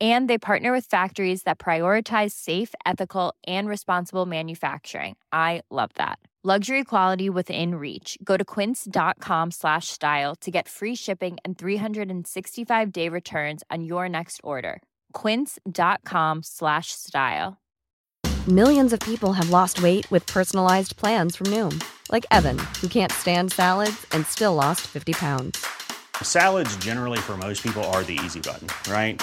And they partner with factories that prioritize safe, ethical, and responsible manufacturing. I love that. Luxury quality within reach. Go to quince.com slash style to get free shipping and 365 day returns on your next order. Quince.com slash style. Millions of people have lost weight with personalized plans from Noom, like Evan, who can't stand salads and still lost 50 pounds. Salads, generally, for most people, are the easy button, right?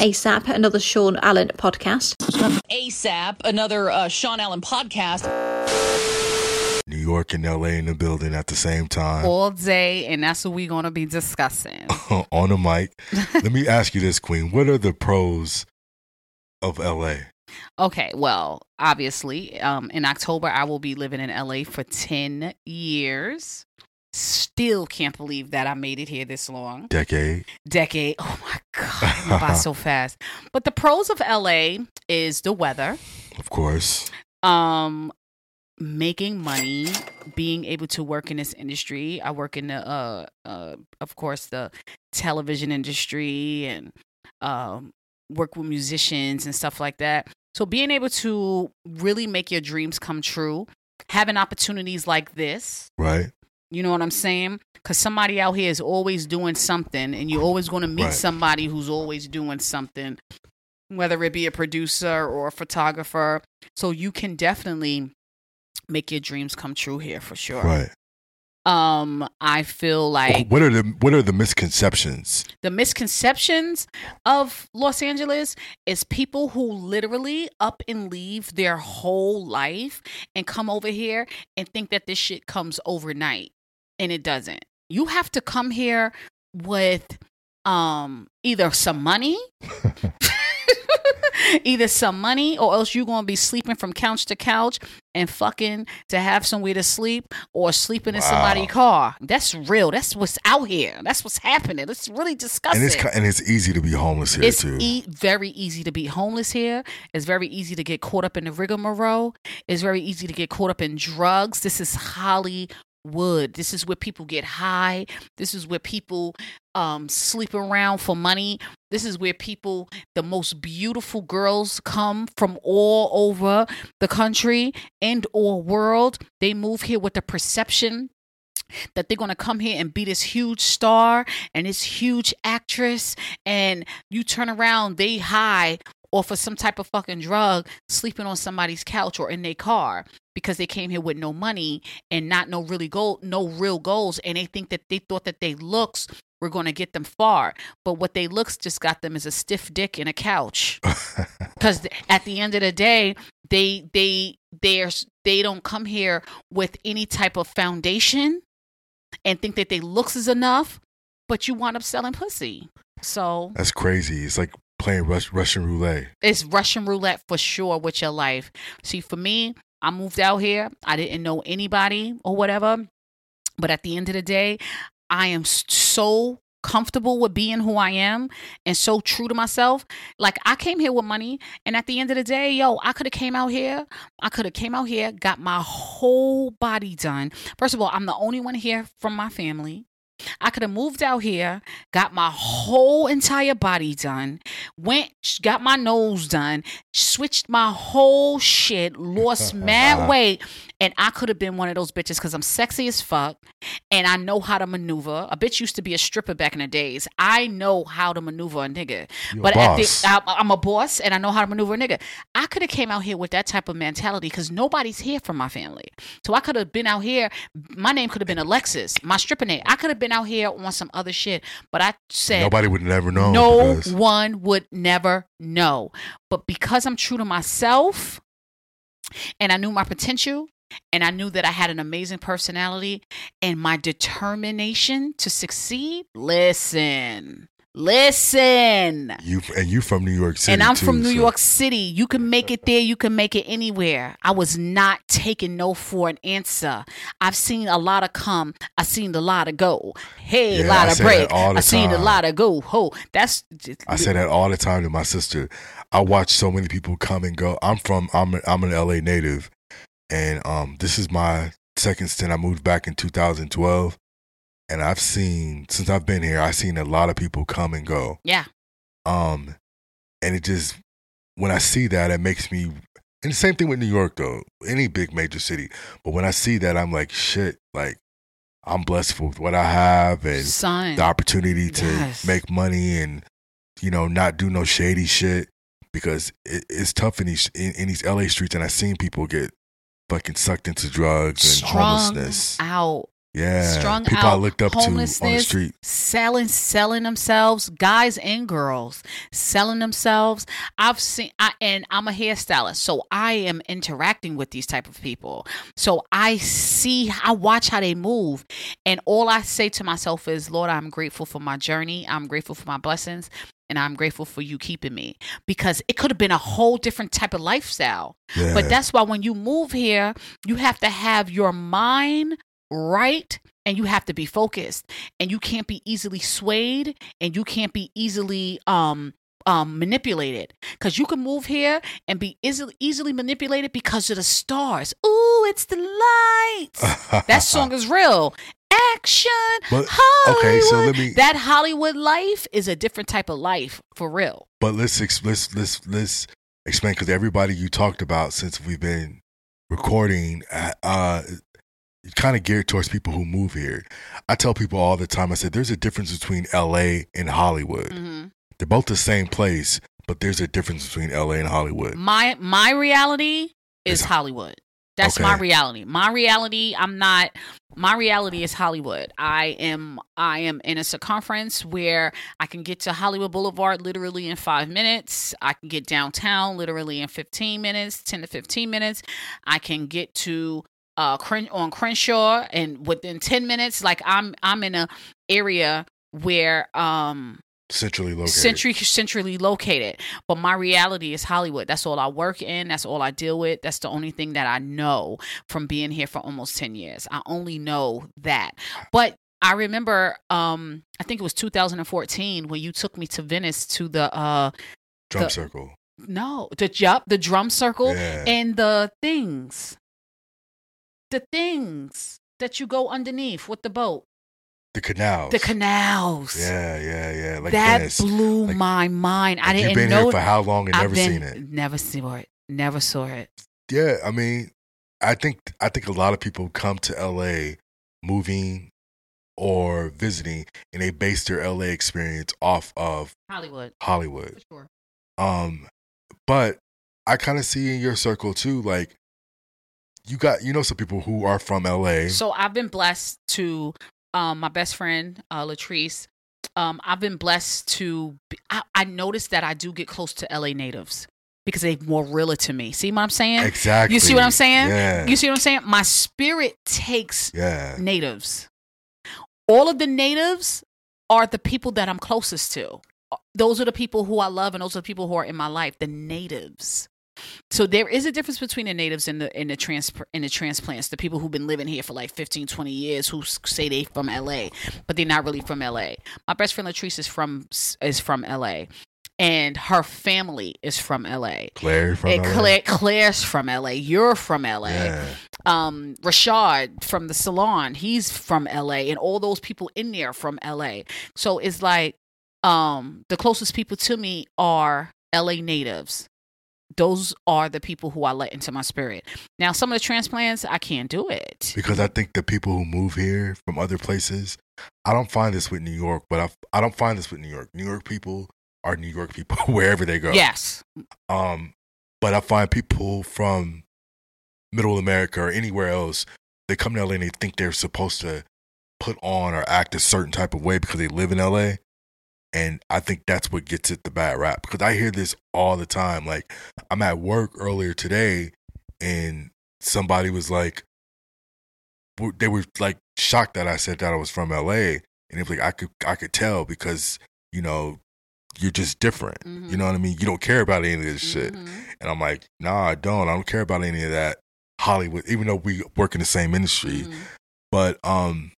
ASAP, another Sean Allen podcast. ASAP, another uh, Sean Allen podcast. New York and LA in the building at the same time all day, and that's what we're going to be discussing. on the mic. Let me ask you this, Queen. What are the pros of LA? Okay, well, obviously, um, in October, I will be living in LA for 10 years. Still can't believe that I made it here this long. Decade. Decade. Oh my God, by so fast. But the pros of LA is the weather, Of course. um, making money, being able to work in this industry. I work in the, uh, uh, of course, the television industry and um, work with musicians and stuff like that. So being able to really make your dreams come true, having opportunities like this, Right. You know what I'm saying? Because somebody out here is always doing something, and you're always going to meet Right. somebody who's always doing something, whether it be a producer or a photographer. So you can definitely make your dreams come true here for sure. Right. Um, I feel like what are the what are the misconceptions? the misconceptions of Los Angeles is people who literally up and leave their whole life and come over here and think that this shit comes overnight and it doesn't. You have to come here with um either some money either some money or else you're going to be sleeping from couch to couch and fucking to have somewhere to sleep or sleeping in somebody's car. That's real. That's what's out here. That's what's happening. It's really disgusting. And it's and it's easy to be homeless here It's too. e- very easy to be homeless here. It's very easy to get caught up in the rigmarole. It's very easy to get caught up in drugs. This is Hollywood. This is where people get high. This is where people um, sleep around for money. This is where people, the most beautiful girls, come from all over the country and or world. They move here with the perception that they're going to come here and be this huge star and this huge actress and you turn around they high off for some type of fucking drug sleeping on somebody's couch or in their car because they came here with no money and not no really goal no real goals and they think that they thought that they looks were going to get them far but what they looks just got them is a stiff dick and a couch because at the end of the day they they there's they don't come here with any type of foundation and think that they looks is enough but you wind up selling pussy so That's crazy. It's like playing Rus- Russian roulette. it's russian roulette for sure with your life see for me i moved out here. I didn't know anybody or whatever. But at the end of the day i am so comfortable with being who i am and so true to myself. Like i came here with money and at the end of the day yo i could have came out here. I could have came out here got my whole body done. First of all i'm the only one here from my family I could have moved out here, got my whole entire body done, went, got my nose done, switched my whole shit, lost mad weight, and I could have been one of those bitches because I'm sexy as fuck and I know how to maneuver. A bitch used to be a stripper back in the days. I know how to maneuver a nigga. You a but at boss. the, I, I'm a boss and I know how to maneuver a nigga. I could have came out here with that type of mentality because nobody's here from my family. So I could have been out here. My name could have been Alexis, my stripper name. I could have been out here on some other shit. But I said Nobody would never know. no because- one would never know. But because I'm true to myself and I knew my potential and I knew that I had an amazing personality and my determination to succeed, listen. Listen. You and you from New York City, and I'm too, from New so- York City. You can make it there, you can make it anywhere. I was not taking no for an answer. I've seen a lot of come, I've seen a lot of go. Hey, Yeah, a lot of break. I've seen a lot of go. Ho. That's I say that all the time to my sister. I watch so many people come and go. I'm from I'm I'm an LA native, and um, this is my second stint. I moved back in 2012, and I've seen since I've been here, I've seen a lot of people come and go. Yeah. Um, and it just when I see that, it makes me. And the same thing with New York, though. Any big major city, but when I see that, I'm like, shit. Like, I'm blessed with what I have and Son. the opportunity to Yes. make money and you know not do no shady shit because it, it's tough in these in, in these LA streets, and I've seen people get fucking sucked into drugs and strung homelessness. out. Yeah, strung people out. I looked up to on the street. selling, selling themselves, guys and girls selling themselves. I've seen, I, and I'm a hairstylist, so I am interacting with these type of people. So I see, I watch how they move, and all I say to myself is, Lord, I'm grateful for my journey. I'm grateful for my blessings. And I'm grateful for you keeping me because it could have been a whole different type of lifestyle. Yeah. But that's why when you move here, you have to have your mind right and you have to be focused and you can't be easily swayed and you can't be easily um um manipulated because you can move here and be easily easily manipulated because of the stars ooh it's the lights that song is real action But- hollywood okay, so let me- that hollywood life is a different type of life for real But let's ex- let's let's let's explain because everybody you talked about since we've been recording, uh, uh kind of geared towards people who move here. I tell people all the time. I said there's a difference between L.A. and Hollywood. hmm They're both the same place, but there's a difference between L.A. and Hollywood. my my reality is Is- Hollywood. That's my reality. My reality, I'm not my reality is Hollywood. I am I am in a circumference where I can get to Hollywood Boulevard literally in 5 minutes. I can get downtown literally in 15 minutes, 10 to 15 minutes. I can get to uh Cren- on Crenshaw and within 10 minutes like I'm I'm in a area where um Centrally located. century centrally located. But my reality is hollywood. That's all i work in. That's all i deal with. That's the only thing that i know from being here for almost 10 years. I only know that. But i remember um i think it was 2014 when you took me to venice to the uh Drum the- circle. no the yup the drum circle Yeah. and the things. The things that you go underneath with the boat The canals. the canals Yeah, yeah, yeah. Like that Venice. blew Like- my mind. I didn't You've been know. here for how long and I've never been- seen it? Never saw it. Never saw it. Yeah, I mean, I think I think a lot of people come to LA moving or visiting and they base their LA experience off of Hollywood, Hollywood. for sure. Um but I kind of see in your circle too like you got you know some people who are from LA. So I've been blessed to um my best friend uh Latrice. Um, I've been blessed to. Be, I, I noticed that I do get close to LA natives because they're more realer to me. See what I'm saying? exactly. You see what I'm saying? Yeah. You see what I'm saying? My spirit takes yeah. natives. All of the natives are the people that I'm closest to. Those are the people who I love, and those are the people who are in my life. The natives. So there is a difference between the natives and the and the trans and the transplants, the people who've been living here for like 15, 20 years, who say they from LA, but they're not really from LA. My best friend Latrice is from is from LA, and her family is from LA. Claire from And LA. Claire's from LA. You're from LA Yeah. um Rashad from the salon, he's from LA and all those people in there from LA. So it's like um the closest people to me are LA natives. Those are the people who I let into my spirit. Now some of the transplants I can't do it. because I think the people who move here from other places, I don't find this with New York, but I I don't find this with New York. New York people are New York people wherever they go. Yes. Um, But I find people from middle America or anywhere else, they come to LA and they think they're supposed to put on or act a certain type of way because they live in LA. And I think that's what gets it the bad rap because I hear this all the time. Like I'm at work earlier today and somebody was like, they were like shocked that I said that I was from LA. And it was like, I could, I could tell because, you know, you're just different. You know what I mean? You don't care about any of this shit. Mhm. And I'm like, nah, I don't. I don't care about any of that Hollywood, even though we work in the same industry. Mhm. But um,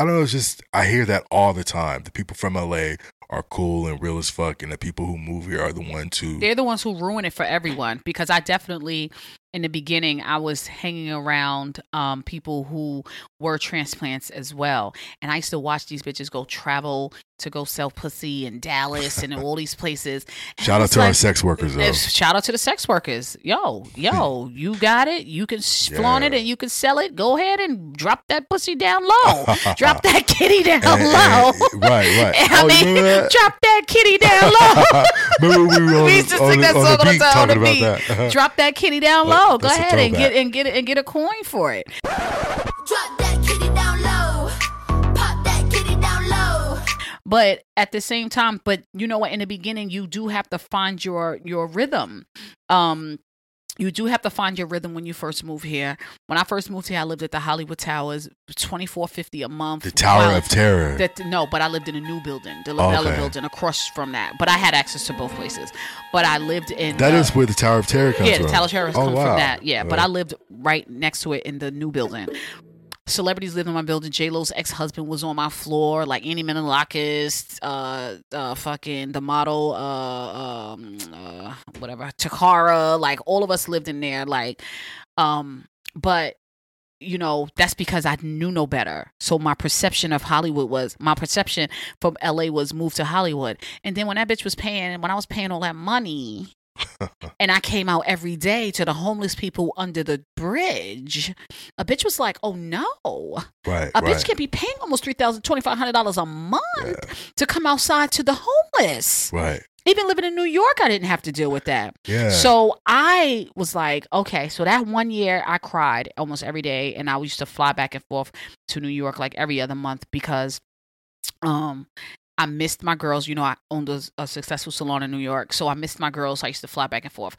I don't know. It's just I hear that all the time. The people from LA are cool and real as fuck, and the people who move here are the ones who. They're the ones who ruin it for everyone because I definitely, in the beginning, I was hanging around um, people who were transplants as well. And I used to watch these bitches go travel to go sell pussy in Dallas and all these places. And Shout out to our sex workers though. Shout out to the sex workers. Yo, yo, you got it. You can s flaunt it and you can sell it. Go ahead and drop that pussy down low. drop that kitty down And- low. and- right, right. I Oh, mean, that? drop that kitty down low. Remember we were on, we used to on sing that on song the on the, beat on the about beat. that. Drop that kitty down low. Go that's ahead and get and get it and get a coin for it. Drop that kitty down low. Pop that kitty down low. But at the same time, but you know what? In the beginning, you do have to find your your rhythm. Um, you do have to find your rhythm when you first move here. When I first moved here, I lived at the Hollywood Towers, twenty four fifty a month. The Tower Wow. of Terror. That no, but I lived in a new building, the Lavella Okay. building, across from that. But I had access to both places. But I lived in That uh, is where the Tower of Terror comes yeah, from. Yeah, the Tower of Terror oh, comes wow. from that. Yeah, but I lived right next to it in the new building. Celebrities lived in my building. J Lo's ex husband was on my floor, like Annie Menelakis, uh, uh, fucking the model, uh, um, uh, whatever, Takara. Like all of us lived in there. Like, um, but you know that's because I knew no better. So my perception of Hollywood was my perception from LA was moved to Hollywood. And then when that bitch was paying, when I was paying all that money, and I came out every day to the homeless people under the bridge, a bitch was like, "Oh no, Right, a right. bitch can be paying almost three thousand, twenty five hundred dollars a month Yeah. to come outside to the homeless." Right. Even living in New York, I didn't have to deal with that. Yeah. So I was like, okay, so that one year I cried almost every day, and I used to fly back and forth to New York like every other month because, um, I missed my girls. You know, I owned a, a successful salon in New York, so I missed my girls. I used to fly back and forth,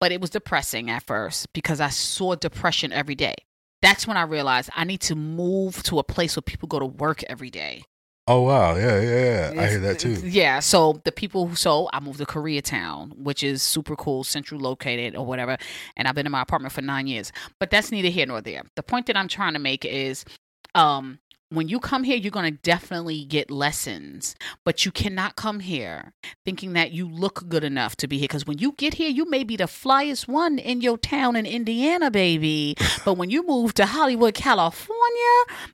but it was depressing at first because I saw depression every day. That's when I realized I need to move to a place where people go to work every day. Oh wow. Yeah, yeah, yeah. I hear that too. Yeah. So the people who so I moved to Koreatown, which is super cool, central located or whatever. And I've been in my apartment for nine years. But that's neither here nor there. The point that I'm trying to make is um when you come here, you're going to definitely get lessons, but you cannot come here thinking that you look good enough to be here. Because when you get here, you may be the flyest one in your town in Indiana, baby. but when you move to Hollywood, California,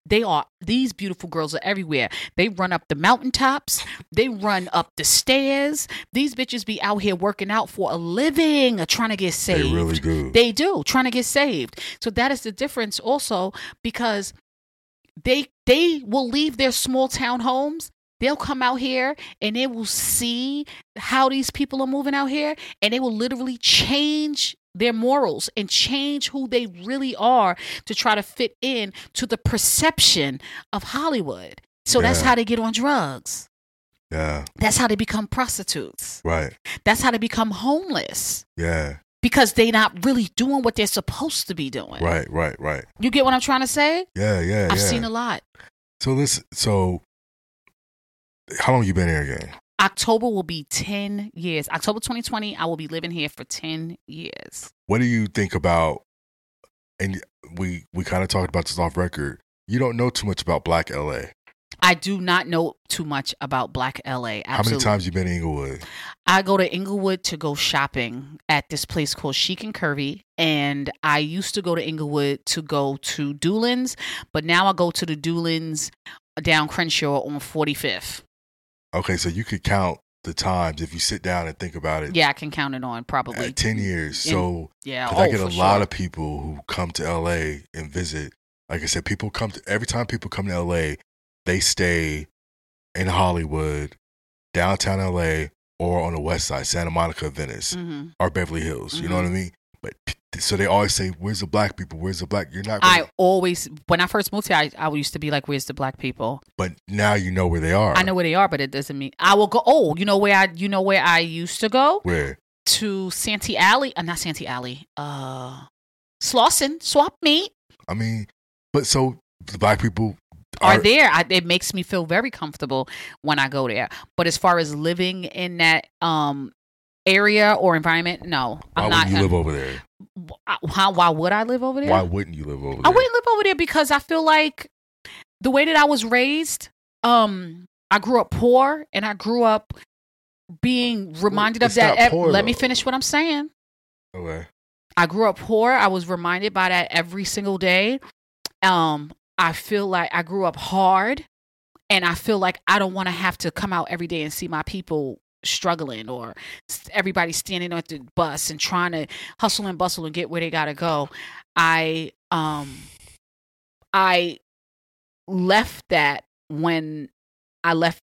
they are, these beautiful girls are everywhere. They run up the mountaintops, they run up the stairs. These bitches be out here working out for a living, trying to get saved. They really do. They do, trying to get saved. So that is the difference also because they they will leave their small town homes. They'll come out here and they will see how these people are moving out here and they will literally change their morals and change who they really are to try to fit in to the perception of Hollywood. So that's how they get on drugs. yeah. That's how they become prostitutes. Right. That's how they become homeless Yeah. Because they're not really doing what they're supposed to be doing. Right. Right. Right. You get what I'm trying to say? Yeah. Yeah. I've yeah. seen a lot. So listen. So, how long you been here again? October will be 10 years. October 2020, I will be living here for 10 years. What do you think about? And we we kind of talked about this off record. You don't know too much about Black LA. I do not know too much about Black LA. How many times you been in Inglewood? I go to Inglewood to go shopping at this place called Chic and Curvy. And I used to go to Inglewood to go to Dulan's, but now I go to the Dulan's down Crenshaw on 45th. Okay, so you could count the times if you sit down and think about it. Yeah, I can count it on probably. Ten years. In- So yeah, 'cause I oh, get a lot sure. of people who come to LA and visit. Like I said, people come to every time people come to LA, they stay in Hollywood, downtown LA, or on the west side, Santa Monica, Venice, Mhm. or Beverly Hills. You know what I mean? But so they always say, "Where's the black people? Where's the black?" You're not. I Gonna, always, when I first moved here, I, I used to be like, "Where's the black people?" but now you know where they are. I know where they are, but it doesn't mean I will go. Oh, you know where I, you know where I used to go where. to Santee Alley, uh, not Santee Alley, uh, Slauson Swap Meet I mean, but so the black people are there. I, it makes me feel very comfortable when I go there. But as far as living in that um area or environment, no, I'm not. you live over there? how, why would I live over there? Why wouldn't you live over there? I wouldn't live over there because I feel like the way that I was raised, um, I grew up poor and I grew up being reminded of that. poor, Let me finish what I'm saying. Okay. I grew up poor. I was reminded by that every single day. Um, I feel like I grew up hard and I feel like I don't want to have to come out every day and see my people struggling or everybody standing at the bus and trying to hustle and bustle and get where they got to go. I um I left that when I left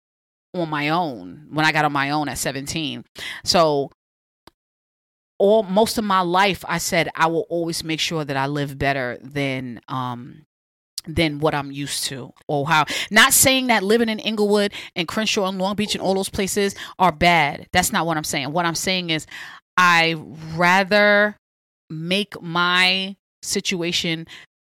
on my own, when I got on my own at 17. So all most of my life I said I will always make sure that I live better than um than what I'm used to or how not saying that living in Inglewood and Crenshaw and Long Beach and all those places are bad. That's not what I'm saying. What I'm saying is I rather make my situation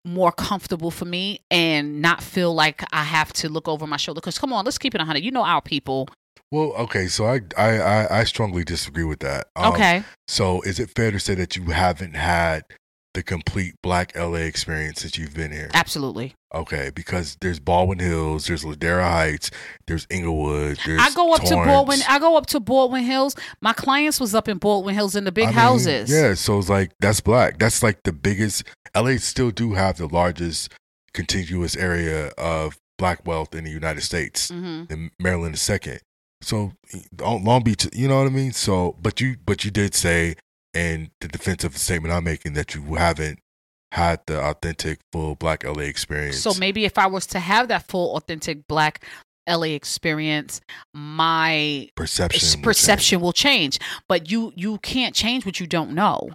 more comfortable for me and not feel like I have to look over my shoulder. Because come on, let's keep it 100. You know our people. Well, okay, so I I I, I strongly disagree with that. Um, Okay. So is it fair to say that you haven't had the complete Black LA experience since you've been here? Absolutely. Okay, because there's Baldwin Hills, there's Ladera Heights, there's Inglewood, there's I go up to Baldwin. I go up to Baldwin Hills. My clients was up in Baldwin Hills in the big I mean, houses. Yeah, so it's like that's black. That's like the biggest. LA still do have the largest contiguous area of black wealth in the United States. hmm And Maryland is second. So Long Beach, you know what I mean. So, but you but you did say in the defense of the statement I'm making that you haven't had the authentic full black LA experience. So maybe if I was to have that full, authentic Black LA experience, my perception, s- will perception will change. But you you can't change what you don't know.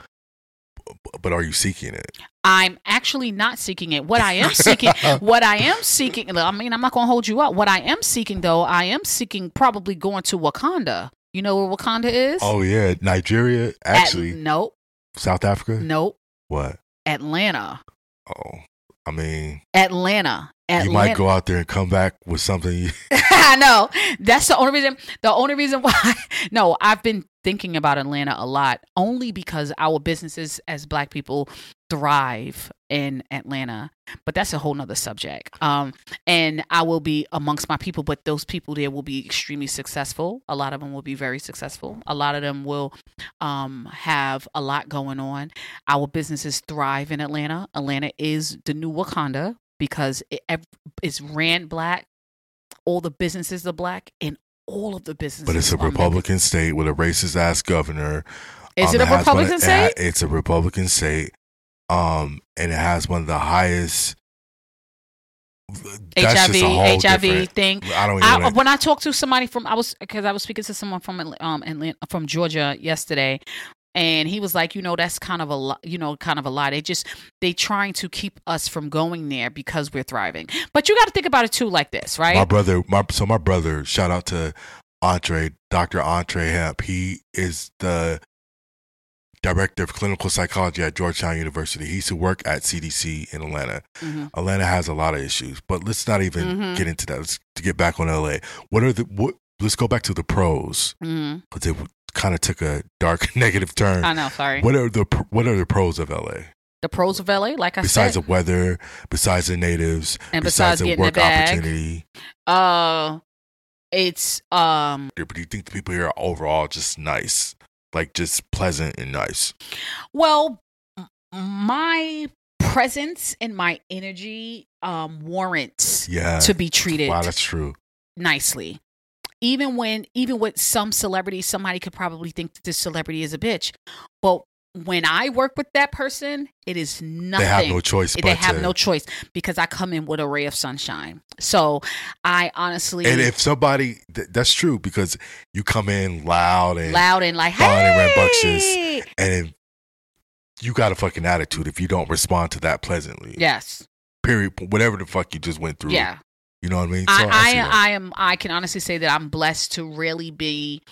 But are you seeking it? I'm actually not seeking it. What I am seeking, what I am seeking. I mean, I'm not going to hold you up. What I am seeking, though, I am seeking probably going to Wakanda. You know where Wakanda is? Oh yeah, Nigeria. At- Actually, nope, South Africa. nope. What? Atlanta, Oh, I mean, Atlanta, Atlanta. you might go out there and come back with something. I know. That's the only reason. The only reason why. No, I've been thinking about Atlanta a lot, only because our businesses as Black people thrive in Atlanta. But that's a whole nother subject. Um, and I will be amongst my people, but those people there will be extremely successful. A lot of them will be very successful. A lot of them will um, have a lot going on. Our businesses thrive in Atlanta. Atlanta is the new Wakanda because it, it's ran black. All the businesses are black, and all of the businesses. but it's a. Republican state with a racist ass governor. Is Um, it a of- Republican it state? it's a Republican state. Um, and it has one of the highest. HIV, just a whole HIV thing. I don't even. I, when I talked to somebody from, I was because I was speaking to someone from um Atlanta, from Georgia yesterday, and he was like, you know, that's kind of a lot, you know, kind of a lot. They just they trying to keep us from going there because we're thriving. But you got to think about it too, like this, right? My brother, my so my brother. Shout out to Andre, Doctor Andre Hemp. He is the director of clinical psychology at Georgetown University. He used to work at CDC in Atlanta. Mhm. Atlanta has a lot of issues, but let's not even Mhm. get into that. Let's to get back on LA. What are the what? Let's go back to the pros Mhm. Kind of took a dark negative turn. I know. Sorry. What are the what are the pros of LA the pros of LA, like I besides said, the weather, besides the natives, And besides the getting the work bag. opportunity? uh, it's um But do you think the people here are overall just nice, like just pleasant and nice? Well, my presence and my energy um warrants Yeah. to be treated Wow, that's true. nicely. Even when even with some celebrities, somebody could probably think that this celebrity is a bitch. But when I work with that person, it is nothing. They have no choice. They have to- no choice because I come in with a ray of sunshine. So I honestly And if somebody, th- that's true because you come in loud and loud and like, fun and rambunctious, hey, and you got a fucking attitude if you don't respond to that pleasantly. yes, Period. Whatever the fuck you just went through. yeah. You know what I mean? I, see I. I am. I can honestly say that I'm blessed to really be.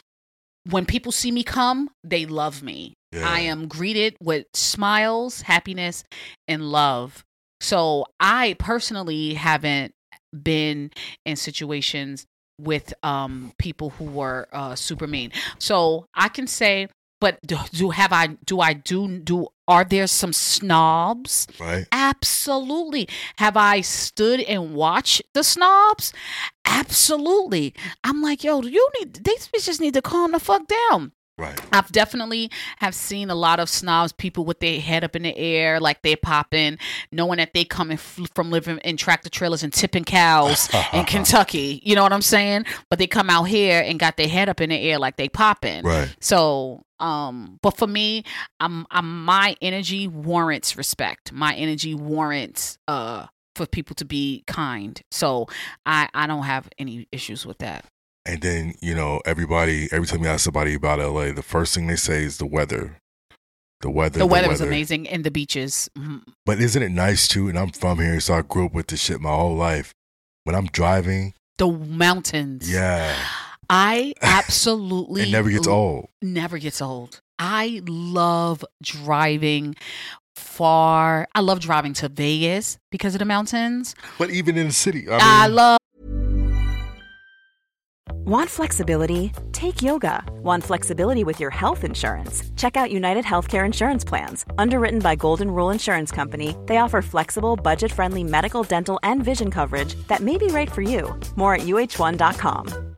When people see me come, they love me. Yeah. I am greeted with smiles, happiness, and love. So I personally haven't been in situations with um people who were uh super mean. So I can say, but do, do have I do I do do are there some snobs? right. Absolutely. Have I stood and watched the snobs? Absolutely. I'm like, yo, you need these bitches need to calm the fuck down. Right. I've definitely have seen a lot of snobs, people with their head up in the air, like they popping, knowing that they coming f- from living in tractor trailers and tipping cows in Kentucky. You know what I'm saying? But they come out here and got their head up in the air like they popping. Right. So, um, but for me, I'm, I'm my energy warrants respect. My energy warrants uh for people to be kind. So I I don't have any issues with that. And then, you know, everybody, every time you ask somebody about LA, the first thing they say is the weather. The weather. The weather was amazing and the beaches. Mhm. But isn't it nice too? And I'm from here, so I grew up with this shit my whole life. When I'm driving, The mountains. yeah, I absolutely it never gets old. Never gets old. I love driving far. I love driving to Vegas because of the mountains. But even in the city, I, mean, I love Want flexibility? Take yoga. Want flexibility with your health insurance? Check out United Healthcare Insurance Plans. Underwritten by Golden Rule Insurance Company, they offer flexible, budget friendly medical, dental, and vision coverage that may be right for you. More at uhone.com.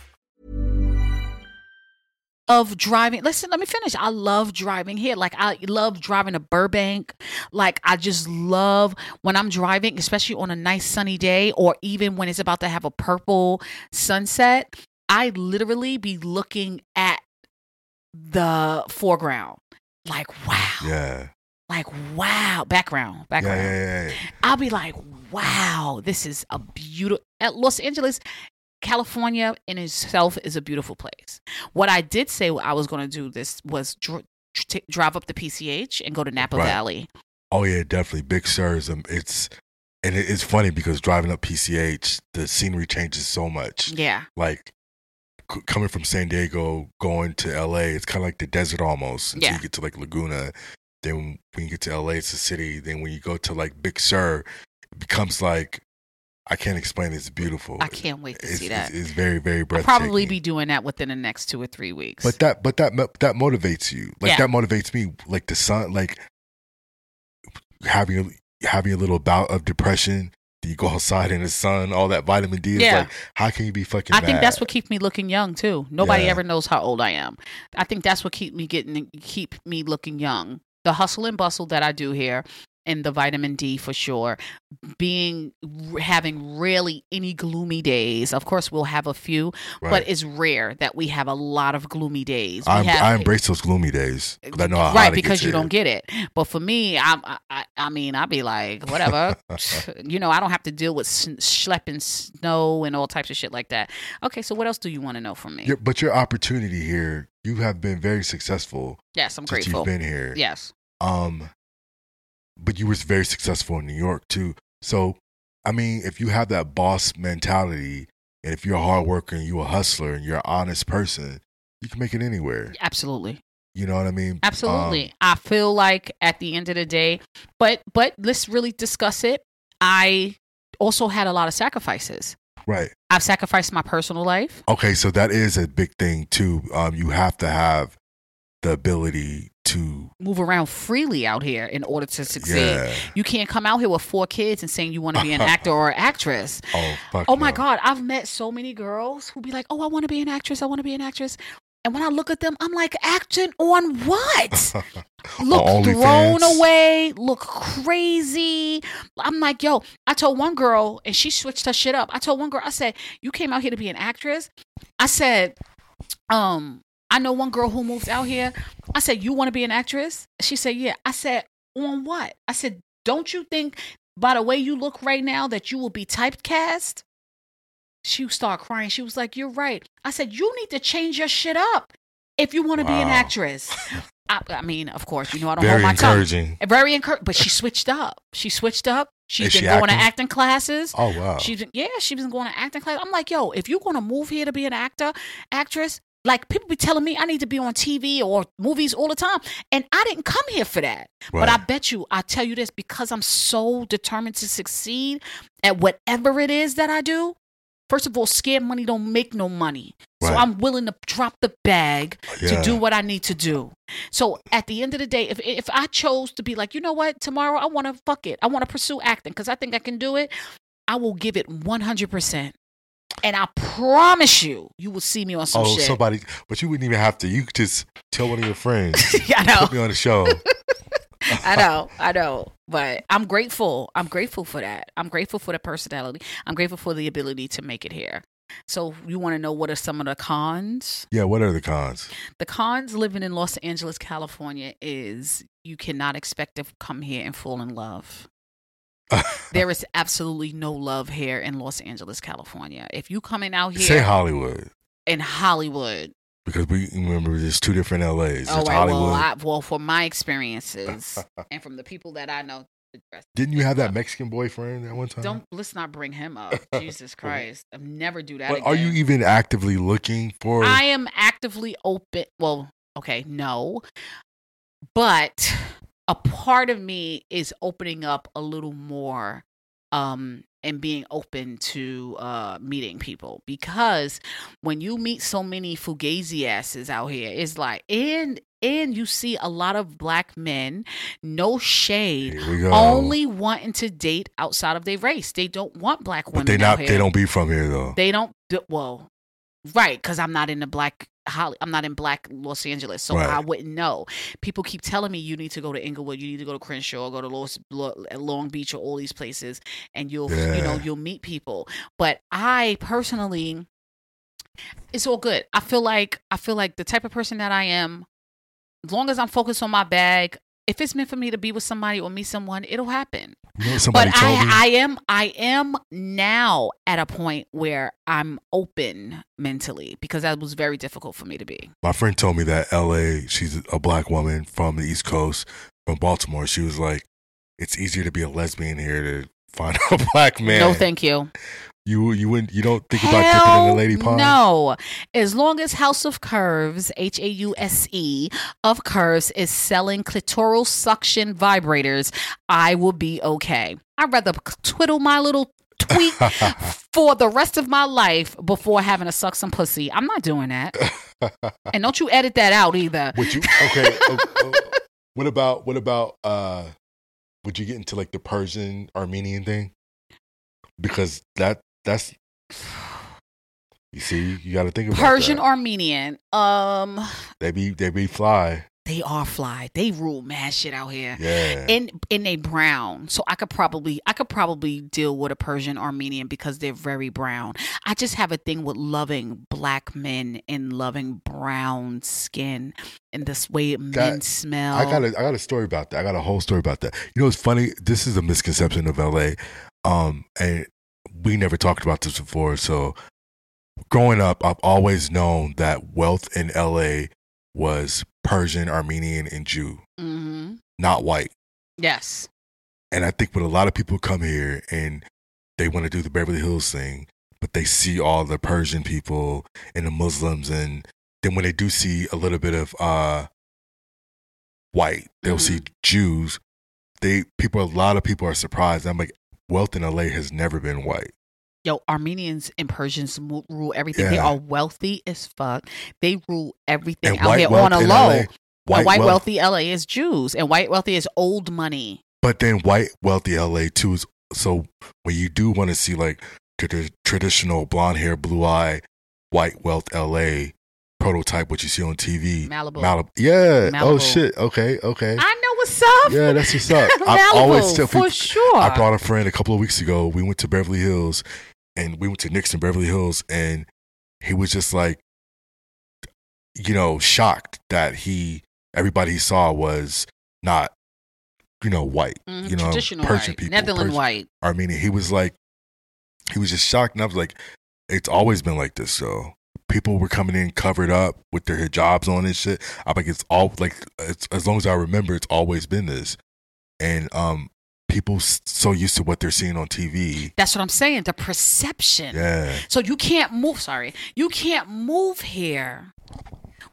Of driving. Listen, let me finish. I love driving here. Like I love driving to Burbank. Like I just love when I'm driving, especially on a nice sunny day or even when it's about to have a purple sunset. I literally be looking at the foreground. Like wow. yeah, Like wow. Background. Background. yeah, yeah, yeah. I'll be like, wow, this is a beautiful. At Los Angeles, California in itself is a beautiful place. What I did say I was going to do this was dr- t- drive up the PCH and go to Napa Right. Valley. Oh yeah, definitely. Big Sur's. Um, it's and it, it's funny because driving up PCH, the scenery changes so much. Yeah, Like c- coming from San Diego, going to LA, it's kind of like the desert almost until Yeah. you get to like Laguna. Then when you get to LA, it's a city. Then when you go to like Big Sur, it becomes like I can't explain. It's beautiful. I can't wait to It's, see it's, that. it's very very I'll breathtaking. probably be doing that within the next two or three weeks. But that, but that, that motivates you. Like Yeah. that motivates me. Like the sun, like having a, having a little bout of depression. You go outside in the sun, all that vitamin D. Yeah. like, how can you be fucking? I think that's what keeps me looking young too. Nobody Yeah. ever knows how old I am. I think that's what keep me getting keep me looking young. the hustle and bustle that I do here and the vitamin D for sure. Being having rarely any gloomy days. Of course, we'll have a few, Right. but it's rare that we have a lot of gloomy days. Have, I embrace those gloomy days 'cause I know how right because you here. don't get it. But for me, I, I, I mean, I'd be like, whatever. you know, I don't have to deal with schlepping snow and all types of shit like that. Okay, so what else do you want to know from me? Your- but your opportunity here, you have been very successful. Yes, I'm since grateful. You've been here. Yes. Um, but you were very successful in New York too. So, I mean, if you have that boss mentality, and if you're a hard worker and you're a hustler and you're an honest person, you can make it anywhere. Absolutely. You know what I mean? Absolutely. Um, I feel like at the end of the day, but but let's really discuss it. I also had a lot of sacrifices. right. I've sacrificed my personal life. Okay, so that is a big thing too. Um, you have to have the ability to Move around freely out here in order to succeed. Yeah. You can't come out here with four kids and saying you want to be an actor or an actress. Oh fuck. Oh my no. God, I've met so many girls who be like, "Oh, I want to be an actress. I want to be an actress." And when I look at them, I'm like, "Acting on what? look thrown OnlyFans? away, look crazy." I'm like, "Yo," I told one girl, and she switched her shit up. I told one girl, I said, "You came out here to be an actress." I said, "Um, I know one girl who moved out here." I said, "You want to be an actress?" She said, "Yeah." I said, "On what?" I said, "Don't you think?" By the way you look right now, that you will be typecast she started crying. She was like, "You're right." I said, "You need to change your shit up if you want to be an actress." I, I mean, of course, you know I don't Very hold my encouraging. tongue. Very encouraging. But she switched up. She switched up. She's Is been she going to acting? acting classes. Oh wow. She's been, yeah, she's been going to acting class. I'm like, yo, if you're gonna move here to be an actor, actress, like people be telling me I need to be on TV or movies all the time, and I didn't come here for that. But I bet you, I tell you this because I'm so determined to succeed at whatever it is that I do. First of all, scared money don't make no money. So I'm willing to drop the bag to do what I need to do. So at the end of the day, if if I chose to be like, you know what, tomorrow I want to fuck it, I want to pursue acting because I think I can do it, I will give it 100. And I promise you, you will see me on some oh, shit. somebody, but you wouldn't even have to. You could just tell one of your friends. Yeah, I know. Put me on the show. I know, I know, but I'm grateful. I'm grateful for that. I'm grateful for the personality. I'm grateful for the ability to make it here. So you want to know what are some of the cons? Yeah. What are the cons? The cons living in Los Angeles, California is you cannot expect to come here and fall in love. there is absolutely no love here in Los Angeles, California. If you coming out here Say Hollywood in Hollywood, because we remember there's two different LAs. There's oh, right, Hollywood. well, I, well, for my experiences and from the people that I know, Didn't you have that Mexican boyfriend at one time? don't let's not bring him up. Jesus Christ, I'll never do that. But are you even actively looking for? I am actively open. Well, okay, no, but a part of me is opening up a little more um and being open to uh meeting people because when you meet so many fugazi asses out here it's like and and you see a lot of black men no shade Here we go. only wanting to date outside of their race they don't want black women but they not. They don't be from here though. They don't. Well, right, because I'm not in the black. Holly, I'm not in black Los Angeles, so Right. I wouldn't know. People keep telling me you need to go to Inglewood, you need to go to Crenshaw, go to Los, Long Beach, or all these places, and you'll you know you'll meet people. But I personally, it's all good. I feel like I feel like the type of person that I am. As long as I'm focused on my bag, if it's meant for me to be with somebody or meet someone, it'll happen You know but me. I, I am I am now at a point where I'm open mentally because that was very difficult for me to be. My friend told me that L.A. She's a black woman from the East Coast, from Baltimore. She was like, "It's easier to be a lesbian here to find a black man." No, thank you. You you wouldn't you don't think about dipping in the lady pond? No, as long as House of Curves (H A U S E) of Curves is selling clitoral suction vibrators, I will be okay. I'd rather twiddle my little tweet for the rest of my life before having to suck some pussy. I'm not doing that. and don't you edit that out either. Would you? Okay. oh, oh, what about what about? uh Would you get into like the Persian Armenian thing? Because that that's you see you got to think about Persian that. Armenian. Um, they be they be fly. They are fly. They rule mad shit out here. Yeah. And and they brown. So I could probably I could probably deal with a Persian Armenian because they're very brown. I just have a thing with loving black men and loving brown skin and this way men That- smell. I got a I got a story about that. I got a whole story about that. You know, it's funny. This is a misconception of LA, um, and we never talked about this before. So, growing up, I've always known that wealth in LA was Persian, Armenian, and Jew, hmm not white. Yes. And I think when a lot of people come here and they want to do the Beverly Hills thing, but they see all the Persian people and the Muslims, and then when they do see a little bit of uh, white, they'll see Jews. They people, a lot of people are surprised. I'm like, wealth in LA has never been white. Yo, Armenians and Persians rule everything. They are wealthy as fuck. They rule everything And out here on a low. LA white white wealth- wealthy LA is Jews, and white wealthy is old money. But then white wealthy LA too is so when you do want to see like trad- traditional blonde hair, blue eye, white wealth LA prototype, what you see on TV, Malibu. Malibu, yeah. Oh shit. Okay, okay. I what's up. Yeah, that's what's up. I always tell for sure. I brought a friend a couple of weeks ago. We went to Beverly Hills, and we went to Nixon Beverly Hills, and he was just like, you know, shocked that he everybody he saw was not, you know, white. Mhm, You know, traditional Persian white, people, Netherlands Persian- white. Armenian. He was like, he was just shocked, and I was like, it's always been like this. So people were coming in covered up with their hijabs on and shit. I'm like, it's all like, it's, as long as I remember, it's always been this. And um, people so used to what they're seeing on TV. That's what I'm saying. The perception. Yeah. So you can't move. Sorry, you can't move here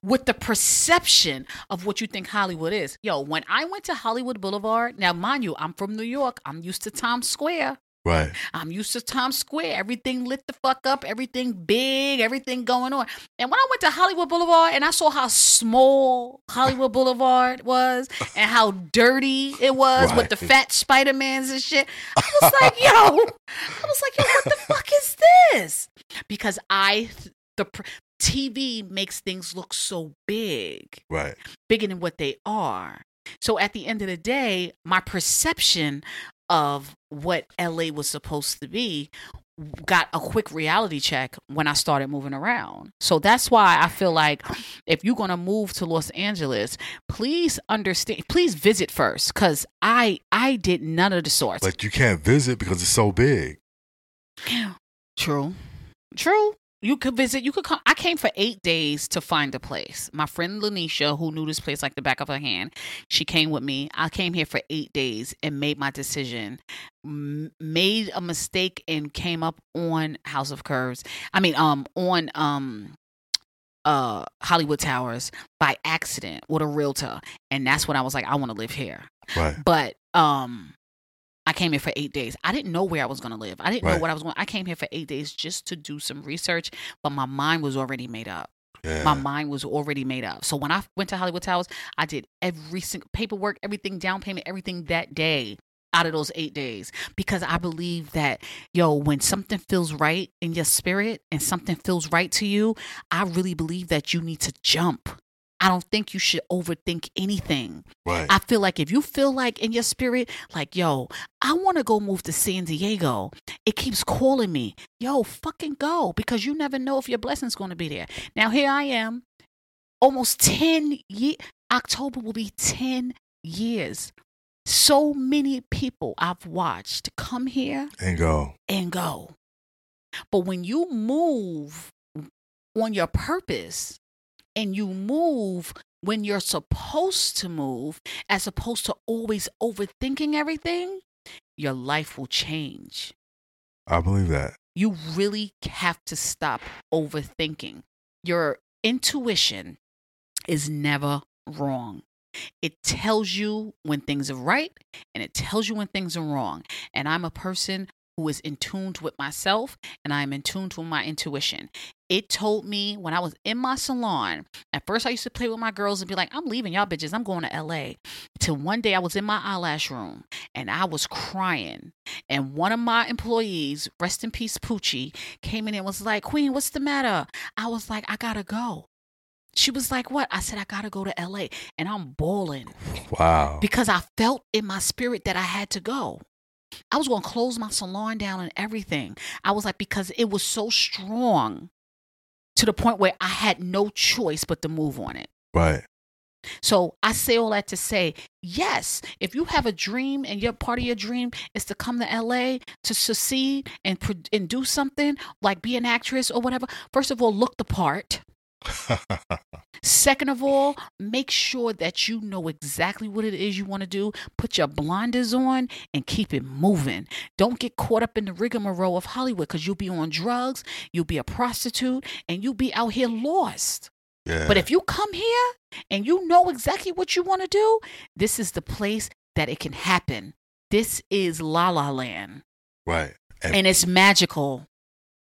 with the perception of what you think Hollywood is. Yo, when I went to Hollywood Boulevard, now mind you, I'm from New York. I'm used to Times Square. Right. I'm used to Times Square. Everything lit the fuck up, everything big, everything going on. And when I went to Hollywood Boulevard and I saw how small Hollywood Boulevard was and how dirty it was with the fat Spider-Mans and shit, I was like, yo, I was like, yo, what the fuck is this? Because I, the TV makes things look so big Right. bigger than what they are. So at the end of the day, my perception of what LA was supposed to be got a quick reality check when I started moving around. So that's why I feel like if you're going to move to Los Angeles, please understand please visit first cuz I I did none of the sorts. But you can't visit because it's so big. True. True. You could visit. You could come. I came for eight days to find a place. My friend Lanisha, who knew this place like the back of her hand, she came with me. I came here for eight days and made my decision. M- made a mistake and came up on House of Curves. I mean, um, on um, uh, Hollywood Towers by accident with a realtor, and that's when I was like, I want to live here. Right. But um, I came here for eight days. I didn't know where I was going to live. I didn't know what I was going. I came here for eight days just to do some research, but my mind was already made up. Yeah. My mind was already made up. So when I went to Hollywood Towers, I did every single paperwork, everything, down payment, everything that day out of those eight days because I believe that yo, when something feels right in your spirit and something feels right to you, I really believe that you need to jump. I don't think you should overthink anything. Right. I feel like if you feel like in your spirit, like, yo, I want to go move to San Diego, it keeps calling me, yo, fucking go, because you never know if your blessing's going to be there. Now, here I am, almost 10 years, October will be 10 years. So many people I've watched come here And go. and go. But when you move on your purpose and you move when you're supposed to move, as opposed to always overthinking everything, your life will change. I believe that. You really have to stop overthinking. Your intuition is never wrong. It tells you when things are right and it tells you when things are wrong. And I'm a person who is in tune with myself and I'm in tune with my intuition. It told me when I was in my salon, at first I used to play with my girls and be like, I'm leaving y'all bitches, I'm going to LA. Till one day I was in my eyelash room and I was crying. And one of my employees, rest in peace, Poochie, came in and was like, Queen, what's the matter? I was like, I gotta go. She was like, "What?" I said, "I gotta go to LA," and I'm bawling Wow. because I felt in my spirit that I had to go. I was going to close my salon down and everything. I was like, because it was so strong to the point where I had no choice but to move on it. Right. So I say all that to say, yes, if you have a dream and your part of your dream is to come to LA to succeed and and do something like be an actress or whatever, first of all, look the part. Second of all, make sure that you know exactly what it is you want to do. Put your blinders on and keep it moving. Don't get caught up in the rigmarole of Hollywood because you'll be on drugs, you'll be a prostitute, and you'll be out here lost. Yeah. But if you come here and you know exactly what you want to do, this is the place that it can happen. This is La La Land. right. And, And it's magical.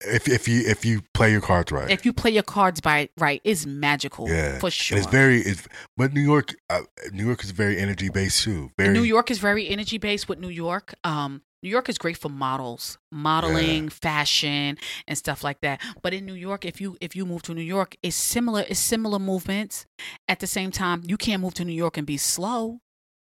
If if you if you play your cards right. If you play your cards by right, is magical yeah. for And sure. it's very it's but New York uh, New York is very energy based too. Very New York is very energy based with New York. Um, New York is great for models, modeling, fashion, and stuff like that. But in New York, if you if you move to New York, it's similar. It's similar movements. At the same time, you can't move to New York and be slow.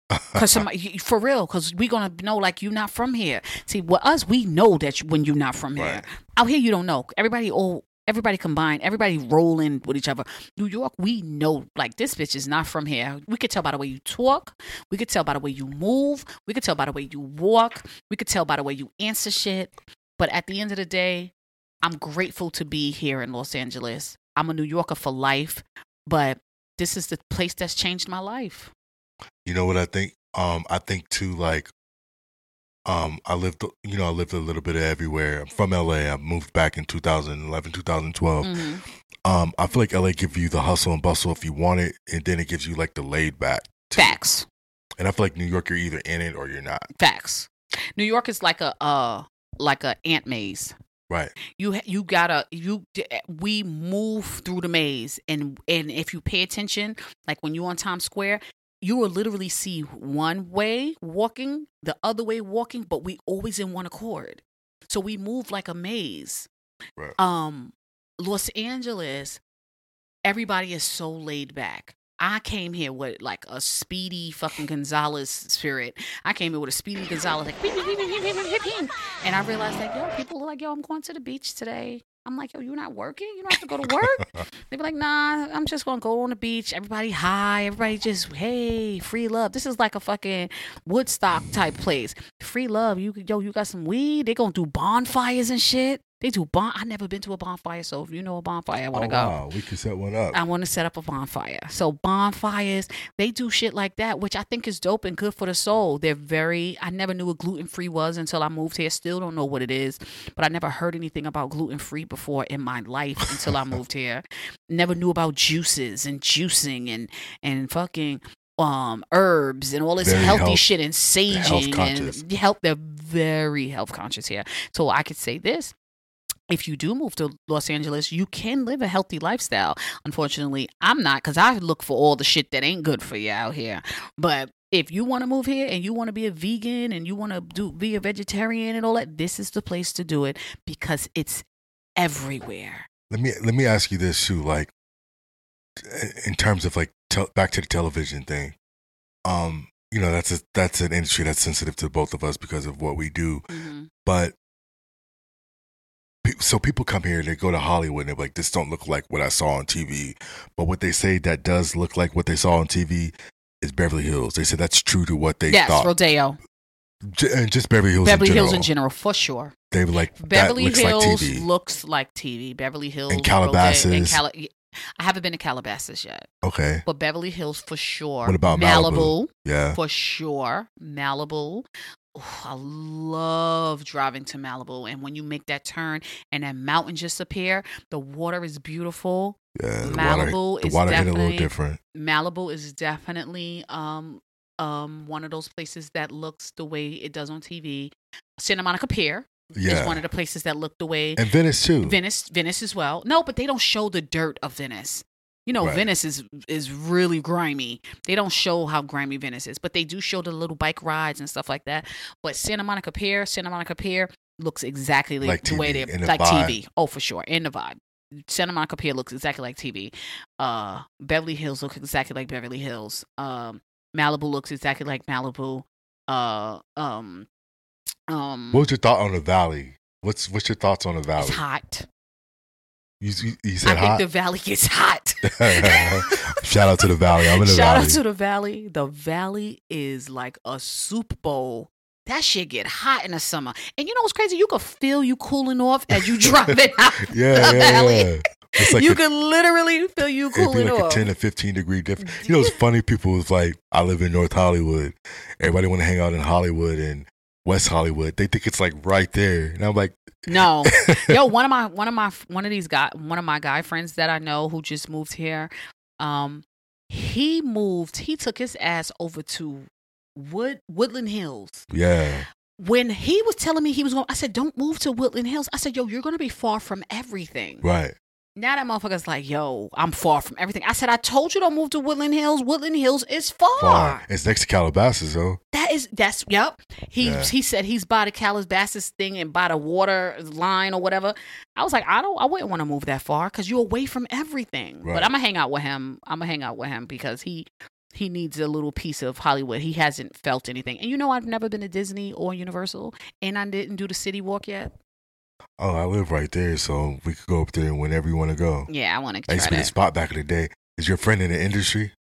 Cause somebody, for real, cause we gonna know like you not from here. See, with us, we know that you, when you're not from here. Right. Out here, you don't know. Everybody, all everybody combined, everybody rolling with each other. New York, we know like this bitch is not from here. We could tell by the way you talk. We could tell by the way you move. We could tell by the way you walk. We could tell by the way you answer shit. But at the end of the day, I'm grateful to be here in Los Angeles. I'm a New Yorker for life, but this is the place that's changed my life. You know what I think? Um, I think too, like, um, I lived, you know, I lived a little bit of everywhere. I'm from LA. I moved back in 2011, 2012. Mhm. Um, I feel like LA gives you the hustle and bustle if you want it, and then it gives you like the laid back. too. Facts. And I feel like New York, you're either in it or you're not. Facts. New York is like a uh like a ant maze. Right. You you gotta you we move through the maze and and if you pay attention, like when you're on Times Square, you will literally see one way walking, the other way walking, but we always in one accord. So we move like a maze. Right. Um, Los Angeles, everybody is so laid back. I came here with like a speedy fucking Gonzalez spirit. I came here with a speedy Gonzalez, like, and I realized like, yo, people are like, yo, I'm going to the beach today. I'm like, yo, you're not working? You don't have to go to work? They'd be like, nah, I'm just gonna go on the beach. Everybody high. Everybody just, hey, free love. This is like a fucking Woodstock type place. Free love. You yo, you got some weed. They gonna do bonfires and shit. They do bon. I never been to a bonfire, so if you know a bonfire, I want to oh, go. Wow, we could set one up. I want to set up a bonfire. So bonfires, they do shit like that, which I think is dope and good for the soul. They're very. I never knew what gluten free was until I moved here. Still don't know what it is, but I never heard anything about gluten free before in my life until I moved here. Never knew about juices and juicing and and fucking um herbs and all this Very healthy health- shit and saging conscious. and help. They're very health conscious here. So I could say this if you do move to Los Angeles, you can live a healthy lifestyle. Unfortunately, I'm not because I look for all the shit that ain't good for you out here. But if you want to move here and you want to be a vegan and you want to do be a vegetarian and all that, this is the place to do it because it's everywhere. Let me let me ask you this too, like in terms of like tel- back to the television thing. Um, you know, that's a that's an industry that's sensitive to both of us because of what we do. But pe- so people come here, they go to Hollywood, and they're like, "This don't look like what I saw on TV." But what they say that does look like what they saw on TV is Beverly Hills. They said that's true to what they yes, thought. Rodeo, J- and just Beverly Hills. Beverly in general. Hills in general, for sure. They were like Beverly looks Hills like TV. looks like TV. Beverly Hills, And Rodeo- Calabasas. and Cali- I haven't been to Calabasas yet. okay. But Beverly Hills for sure. What about Malibu? Yeah. For sure. Malibu. Oh, I love driving to Malibu. And when you make that turn and that mountain just appear, the water is beautiful. Yeah, the Malibu water, the is water hit a definitely little different. Malibu is definitely um um one of those places that looks the way it does on TV. Santa Monica Pier Yeah. is one of the places that look the way And Venice too. Venice, Venice as well. No, but they don't show the dirt of Venice. You know, Right. Venice is is really grimy. They don't show how grimy Venice is, but they do show the little bike rides and stuff like that. But Santa Monica Pier, Santa Monica Pier looks exactly like Like the way TV, they in the like vibe. TV. Oh, for sure, in the vibe. Santa Monica Pier looks exactly like TV. Uh, Beverly Hills looks exactly like Beverly Hills. Um, Malibu looks exactly like Malibu. Uh, um, um, What's your thought on the valley? What's what's your thoughts on the valley? it's hot. You, you, you I said think the valley gets hot. Shout out to the valley. I'm in the Shout valley. out to the valley. The valley is like a soup bowl. That shit get hot in the summer. And you know what's crazy? You can feel you cooling off as you drive it out yeah, the yeah, valley. yeah. It's like you a- can literally feel you It'd be cooling like off. a 10 to 15 degree difference. You know, it's funny. People was like, I live in North Hollywood. Everybody want to hang out in Hollywood and West Hollywood. They think it's like right there. And I'm like, No, yo, one of my one of my one of these guy one of my guy friends that I know who just moved here, um, he moved. He took his ass over to Wood Woodland Hills. yeah. When he was telling me he was going, I said, "Don't move to Woodland Hills." I said, "Yo, you're going to be far from everything." Right. Now that motherfucker's like, "Yo, I'm far from everything." I said, "I told you don't move to Woodland Hills. Woodland Hills is far." Far. It's next to Calabasas, though. That is that's yep. He Yeah. he said he's by the Calabasas thing and by the water line or whatever. I was like, I don't, I wouldn't want to move that far because you're away from everything. Right. But I'm gonna hang out with him. I'm gonna hang out with him because he he needs a little piece of Hollywood. He hasn't felt anything. And you know, I've never been to Disney or Universal, and I didn't do the city walk yet. Oh, I live right there, so we could go up there whenever you want to go. Yeah, I want to I try used to be the spot back in the day. Is your friend in the industry?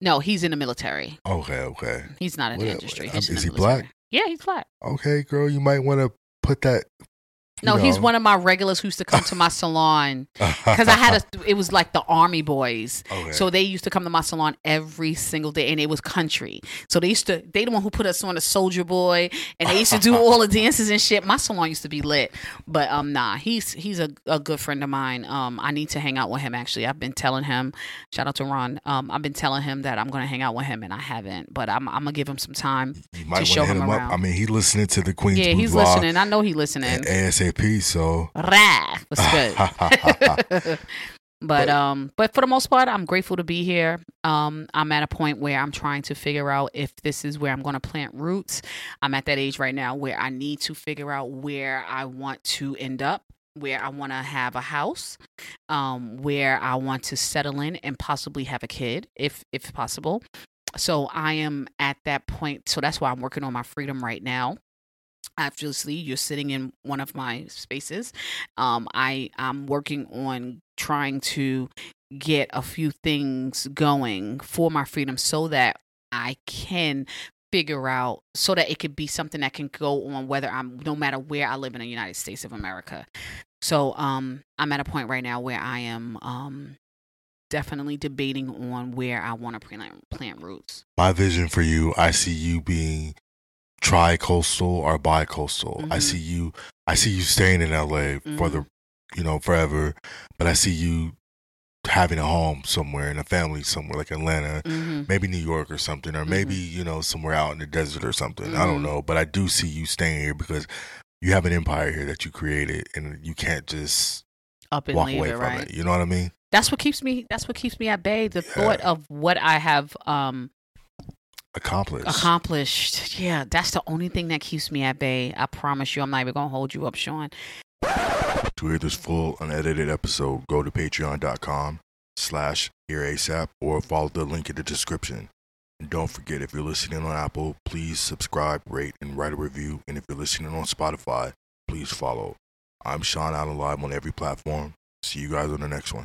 No, he's in the military. Okay, okay. He's not in the What- industry. um, in is the he black? Yeah, he's black. Okay, girl, you might want to put that. No, he's one of my regulars who used to come to my salon because I had a. It was like the army boys, Okay. so they used to come to my salon every single day, and it was country. So they used to. They the one who put us on a Soulja Boy, and they used to do all the dances and shit. My salon used to be lit, but um, nah, he's he's a, a good friend of mine. Um, I need to hang out with him. Actually, I've been telling him. Shout out to Ron. Um, I've been telling him that I'm gonna hang out with him, and I haven't. But I'm I'm gonna give him some time to show him him around. up. I mean, he listening to the Queen's yeah, he's listening. I know he listening. and ASAP, so. Rah, what's good? but um, but for the most part, I'm grateful to be here. Um, I'm at a point where I'm trying to figure out if this is where I'm going to plant roots. I'm at that age right now where I need to figure out where I want to end up. Where I want to have a house, um, where I want to settle in and possibly have a kid, if if possible. So I am at that point. So that's why I'm working on my freedom right now obviously you're sitting in one of my spaces. Um i i'm working on trying to get a few things going for my freedom so that i can figure out so that it could be something that can go on whether i'm no matter where i live in the united states of america. So um i'm at a point right now where i am um definitely debating on where i want to plant plant roots. My vision for you, I see you being tri-coastal or bi-coastal. I Mhm. see you. I see you staying in LA for the, you know, forever. But I see you having a home somewhere and a family somewhere like Atlanta, Mhm. maybe New York or something, or maybe you know somewhere out in the desert or something. I don't Mhm. know, but I do see you staying here because you have an empire here that you created, and you can't just up and walk leave away it from right it. You know what I mean? that's what keeps me that's what keeps me at bay the thought of what i have um Accomplished. accomplished yeah that's the only thing that keeps me at bay i promise you i'm not even gonna hold you up sean To hear this full unedited episode, go to patreon.com slash hear ASAP or follow the link in the description. And don't forget, if you're listening on Apple, please subscribe, rate, and write a review. And if you're listening on Spotify, please follow. I'm Sean Allen Live on every platform. See you guys on the next one.